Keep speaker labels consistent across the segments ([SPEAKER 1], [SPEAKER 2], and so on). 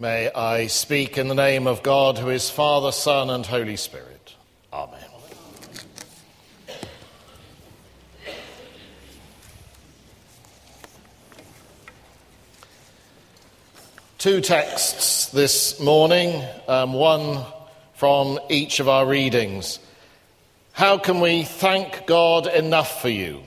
[SPEAKER 1] May I speak in the name of God, who is Father, Son, and Holy Spirit. Amen. Two texts this morning, um, one from each of our readings. How can we thank God enough for you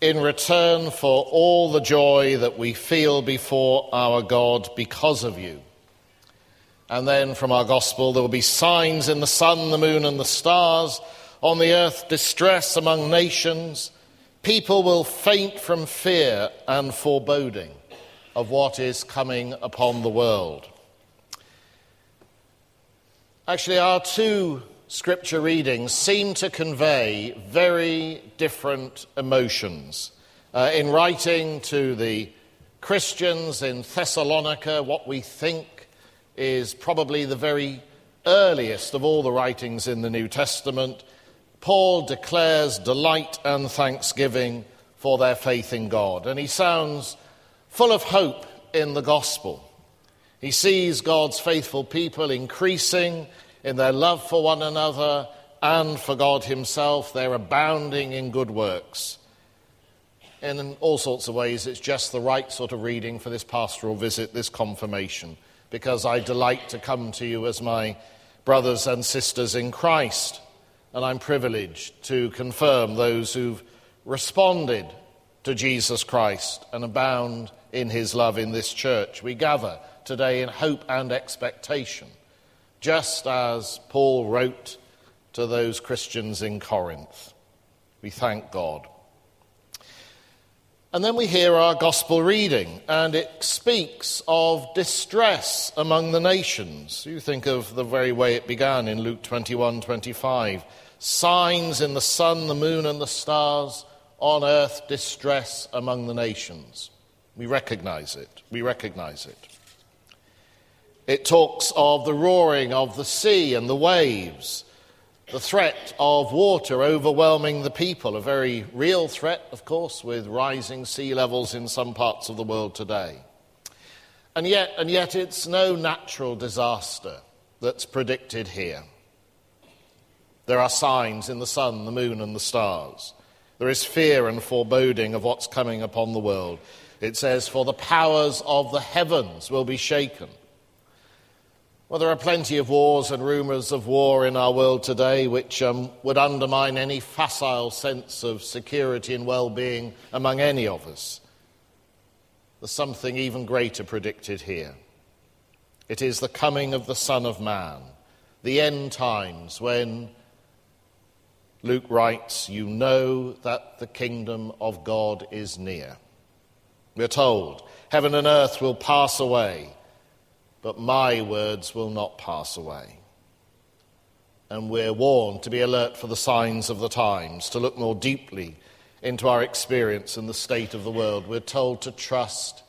[SPEAKER 1] in return for all the joy that we feel before our God because of you? And then from our gospel, there will be signs in the sun, the moon, and the stars. On the earth, distress among nations. People will faint from fear and foreboding of what is coming upon the world. Actually, our two scripture readings seem to convey very different emotions. Uh, in writing to the Christians in Thessalonica, what we think is probably the very earliest of all the writings in the New Testament. Paul declares delight and thanksgiving for their faith in God, and he sounds full of hope in the gospel. He sees God's faithful people increasing in their love for one another and for God Himself. They're abounding in good works. And in all sorts of ways, it's just the right sort of reading for this pastoral visit, this confirmation because I delight to come to you as my brothers and sisters in Christ. And I'm privileged to confirm those who've responded to Jesus Christ and abound in his love in this church. We gather today in hope and expectation, just as Paul wrote to those Christians in Corinth. We thank God. And then we hear our gospel reading, and it speaks of distress among the nations. You think of the very way it began in Luke 21 25. Signs in the sun, the moon, and the stars, on earth, distress among the nations. We recognize it. We recognize it. It talks of the roaring of the sea and the waves the threat of water overwhelming the people, a very real threat, of course, with rising sea levels in some parts of the world today. And yet, and yet it's no natural disaster that's predicted here. There are signs in the sun, the moon, and the stars. There is fear and foreboding of what's coming upon the world. It says, For the powers of the heavens will be shaken. Well, there are plenty of wars and rumours of war in our world today which um, would undermine any facile sense of security and well being among any of us. There's something even greater predicted here. It is the coming of the Son of Man, the end times when Luke writes, You know that the kingdom of God is near. We're told, Heaven and earth will pass away but my words will not pass away. And we're warned to be alert for the signs of the times, to look more deeply into our experience and the state of the world. We're told to trust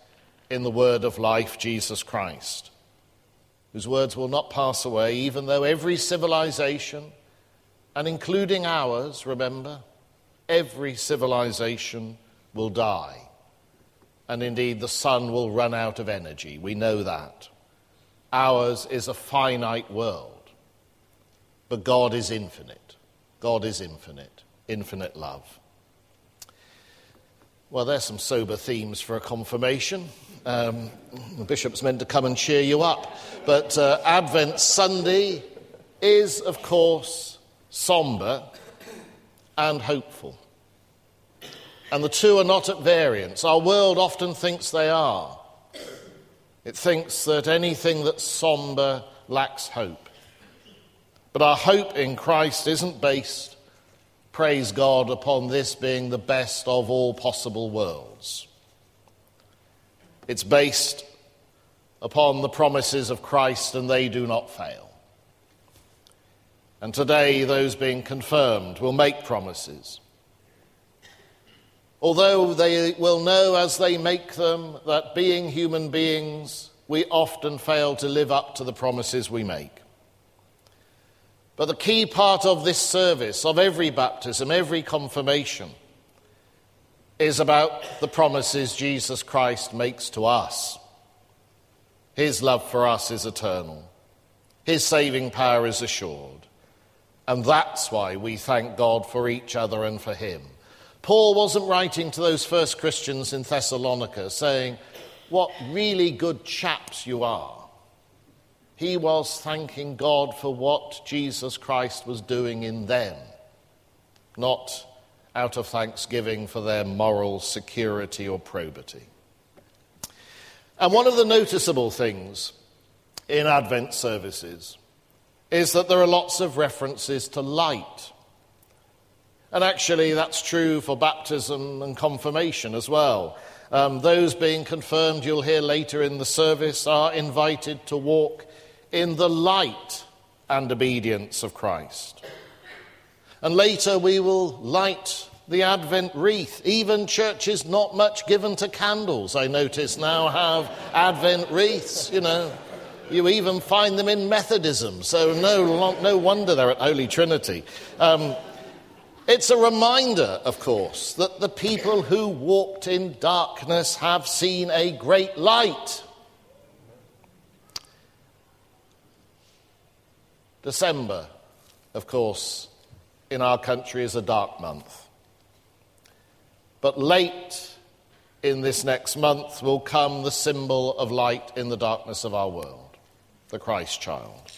[SPEAKER 1] in the word of life, Jesus Christ, whose words will not pass away, even though every civilization, and including ours, remember, every civilization will die. And indeed, the sun will run out of energy. We know that. Ours is a finite world, but God is infinite. God is infinite, infinite love. Well, there's some sober themes for a confirmation. Um, the bishop's meant to come and cheer you up. But uh, Advent Sunday is, of course, somber and hopeful. And the two are not at variance. Our world often thinks they are. It thinks that anything that's somber lacks hope. But our hope in Christ isn't based, praise God, upon this being the best of all possible worlds. It's based upon the promises of Christ, and they do not fail. And today, those being confirmed will make promises. Although they will know as they make them that being human beings, we often fail to live up to the promises we make. But the key part of this service, of every baptism, every confirmation, is about the promises Jesus Christ makes to us. His love for us is eternal. His saving power is assured. And that's why we thank God for each other and for Him. Paul wasn't writing to those first Christians in Thessalonica saying, What really good chaps you are. He was thanking God for what Jesus Christ was doing in them, not out of thanksgiving for their moral security or probity. And one of the noticeable things in Advent services is that there are lots of references to light. And actually, that's true for baptism and confirmation as well. Um, those being confirmed, you'll hear later in the service, are invited to walk in the light and obedience of Christ. And later we will light the Advent wreath. Even churches not much given to candles, I notice, now have Advent wreaths, you know. You even find them in Methodism, so no, no wonder they're at Holy Trinity. Um, it's a reminder, of course, that the people who walked in darkness have seen a great light. December, of course, in our country is a dark month. But late in this next month will come the symbol of light in the darkness of our world, the Christ child.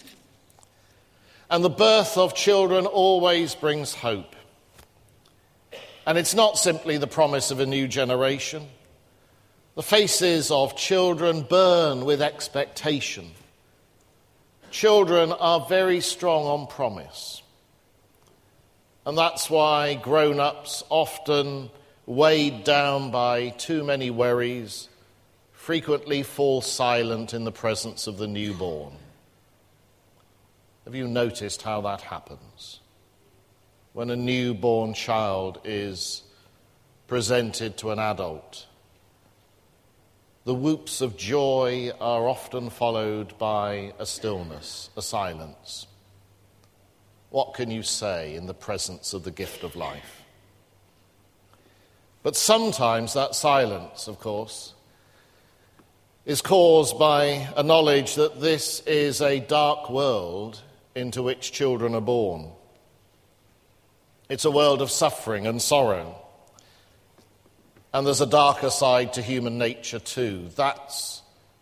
[SPEAKER 1] And the birth of children always brings hope. And it's not simply the promise of a new generation. The faces of children burn with expectation Children are very strong on promise. And that's why grown ups, often weighed down by too many worries, frequently fall silent in the presence of the newborn. Have you noticed how that happens? When a newborn child is presented to an adult the whoops of joy are often followed by a stillness, a silence. What can you say in the presence of the gift of life? But sometimes that silence, of course, is caused by a knowledge that this is a dark world into which children are born. It's a world of suffering and sorrow. And there's a darker side to human nature too. That's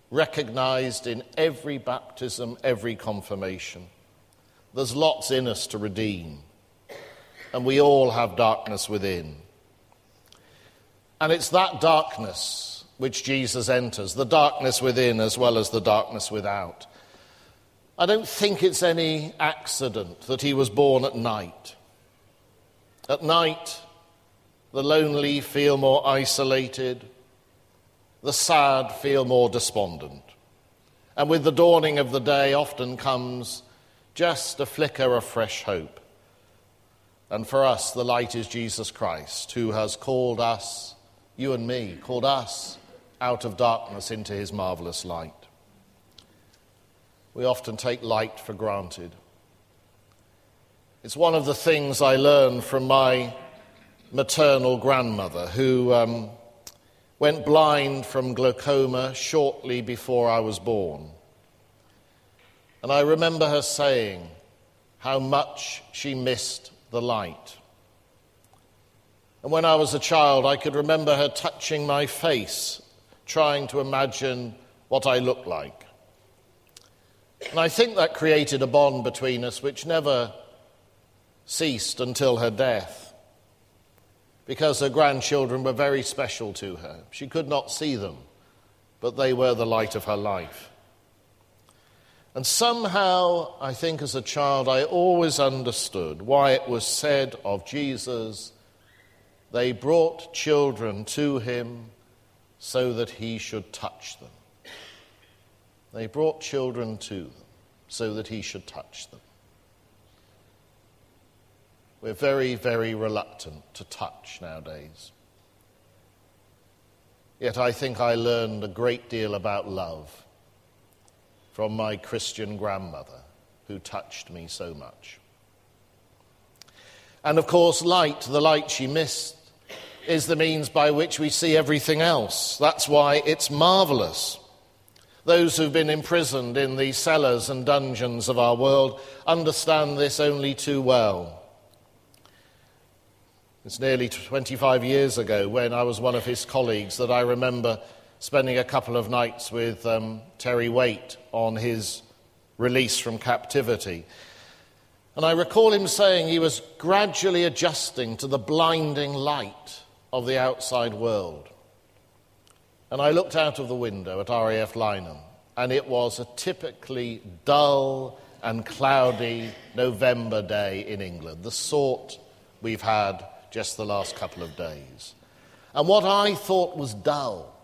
[SPEAKER 1] recognized in every baptism, every confirmation. There's lots in us to redeem. And we all have darkness within. And it's that darkness which Jesus enters, the darkness within as well as the darkness without. I don't think it's any accident that he was born at night. At night, the lonely feel more isolated. The sad feel more despondent. And with the dawning of the day often comes just a flicker of fresh hope. And for us, the light is Jesus Christ, who has called us, you and me, called us out of darkness into his marvelous light. We often take light for granted. It's one of the things I learned from my maternal grandmother who um, went blind from glaucoma shortly before I was born. And I remember her saying how much she missed the light. And when I was a child, I could remember her touching my face, trying to imagine what I looked like. And I think that created a bond between us which never ceased until her death because her grandchildren were very special to her. She could not see them, but they were the light of her life. And somehow, I think as a child, I always understood why it was said of Jesus, they brought children to him so that he should touch them. They brought children to them so that he should touch them. We're very, very reluctant to touch nowadays. Yet I think I learned a great deal about love from my Christian grandmother who touched me so much. And of course, light, the light she missed, is the means by which we see everything else. That's why it's marvelous. Those who've been imprisoned in the cellars and dungeons of our world understand this only too well. It's nearly 25 years ago when I was one of his colleagues that I remember spending a couple of nights with um, Terry Waite on his release from captivity. And I recall him saying he was gradually adjusting to the blinding light of the outside world. And I looked out of the window at RAF Lyneham, and it was a typically dull and cloudy November day in England, the sort we've had just the last couple of days. And what I thought was dull,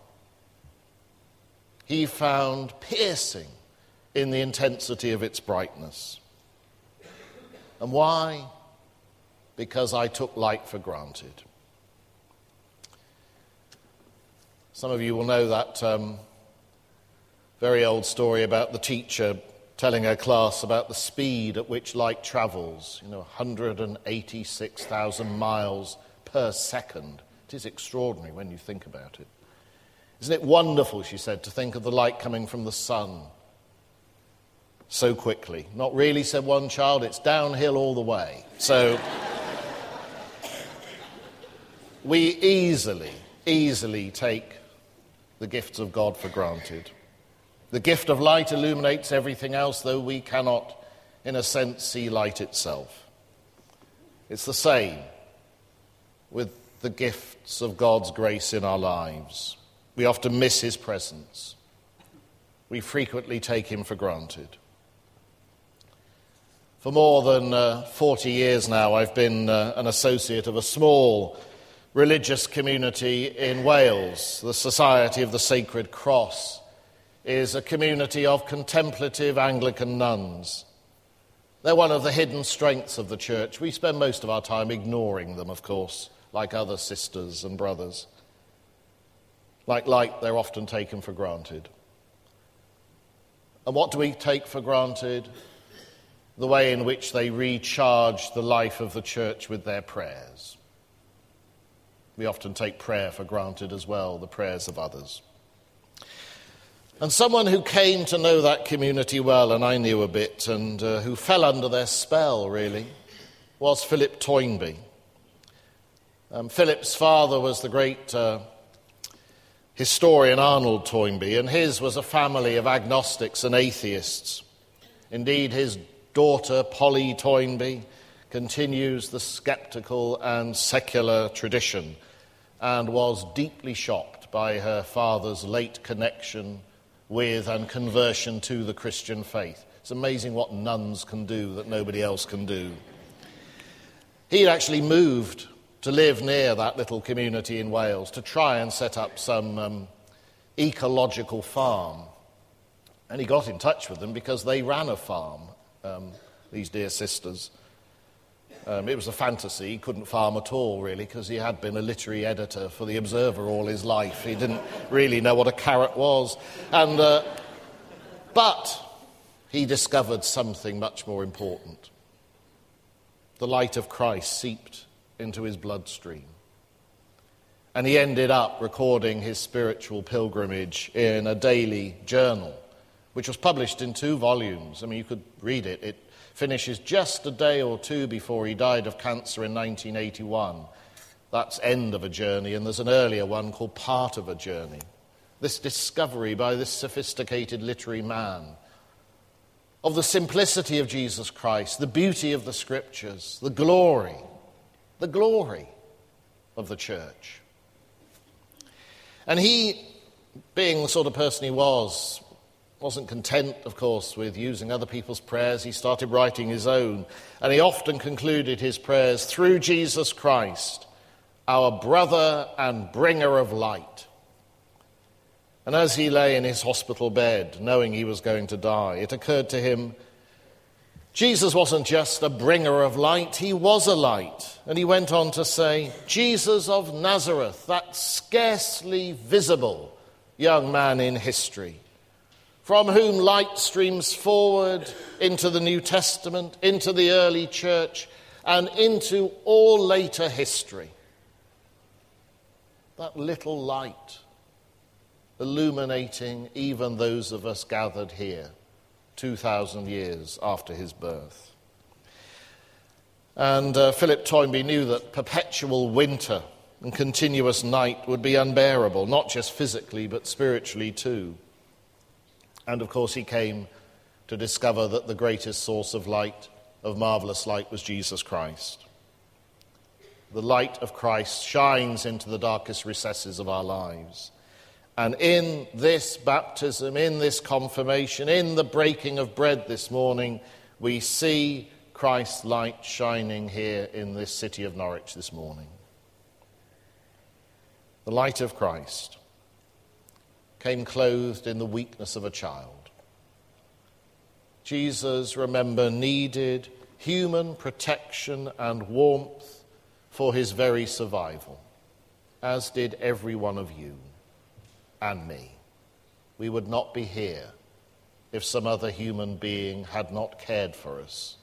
[SPEAKER 1] he found piercing in the intensity of its brightness. And why? Because I took light for granted. Some of you will know that um, very old story about the teacher telling her class about the speed at which light travels, you know, 186,000 miles per second. It is extraordinary when you think about it. Isn't it wonderful, she said, to think of the light coming from the sun so quickly? Not really, said one child, it's downhill all the way. So we easily, easily take the gifts of God for granted. The gift of light illuminates everything else, though we cannot, in a sense, see light itself. It's the same with the gifts of God's grace in our lives. We often miss His presence, we frequently take Him for granted. For more than uh, 40 years now, I've been uh, an associate of a small religious community in Wales, the Society of the Sacred Cross, is a community of contemplative Anglican nuns. They're one of the hidden strengths of the church. We spend most of our time ignoring them, of course, like other sisters and brothers. Like light, they're often taken for granted. And what do we take for granted? The way in which they recharge the life of the church with their prayers. We often take prayer for granted as well, the prayers of others. And someone who came to know that community well, and I knew a bit, and uh, who fell under their spell, really, was Philip Toynbee. Um, Philip's father was the great uh, historian Arnold Toynbee, and his was a family of agnostics and atheists. Indeed, his daughter, Polly Toynbee, continues the skeptical and secular tradition and was deeply shocked by her father's late connection with and conversion to the Christian faith. It's amazing what nuns can do that nobody else can do. He'd actually moved to live near that little community in Wales to try and set up some um, ecological farm. And he got in touch with them because they ran a farm, um, these dear sisters. Um, it was a fantasy. He couldn't farm at all, really, because he had been a literary editor for The Observer all his life. He didn't really know what a carrot was. And, uh, but he discovered something much more important. The light of Christ seeped into his bloodstream. And he ended up recording his spiritual pilgrimage in a daily journal, which was published in two volumes. I mean, you could read it. It finishes just a day or two before he died of cancer in 1981. That's End of a Journey, and there's an earlier one called Part of a Journey. This discovery by this sophisticated literary man of the simplicity of Jesus Christ, the beauty of the scriptures, the glory, the glory of the church. And he, being the sort of person he was, wasn't content, of course, with using other people's prayers. He started writing his own. And he often concluded his prayers through Jesus Christ, our brother and bringer of light. And as he lay in his hospital bed, knowing he was going to die, it occurred to him Jesus wasn't just a bringer of light, he was a light. And he went on to say, Jesus of Nazareth, that scarcely visible young man in history from whom light streams forward into the New Testament, into the early church, and into all later history. That little light illuminating even those of us gathered here 2,000 years after his birth. And uh, Philip Toynbee knew that perpetual winter and continuous night would be unbearable, not just physically, but spiritually too. And of course, he came to discover that the greatest source of light, of marvelous light, was Jesus Christ. The light of Christ shines into the darkest recesses of our lives. And in this baptism, in this confirmation, in the breaking of bread this morning, we see Christ's light shining here in this city of Norwich this morning. The light of Christ came clothed in the weakness of a child. Jesus, remember, needed human protection and warmth for his very survival, as did every one of you and me. We would not be here if some other human being had not cared for us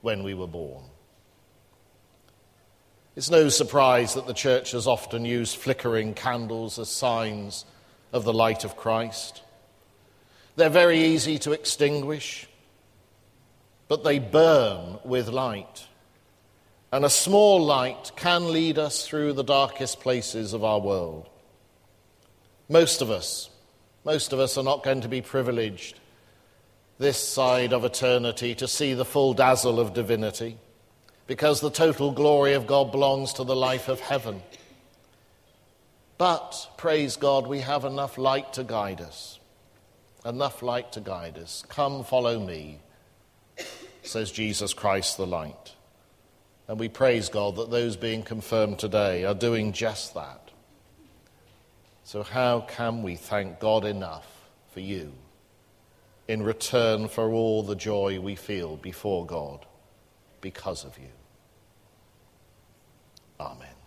[SPEAKER 1] when we were born. It's no surprise that the church has often used flickering candles as signs of the light of Christ. They're very easy to extinguish, but they burn with light. And a small light can lead us through the darkest places of our world. Most of us, most of us are not going to be privileged this side of eternity to see the full dazzle of divinity because the total glory of God belongs to the life of heaven. But, praise God, we have enough light to guide us. Enough light to guide us. Come, follow me, says Jesus Christ the light. And we praise God that those being confirmed today are doing just that. So, how can we thank God enough for you in return for all the joy we feel before God because of you? Amen.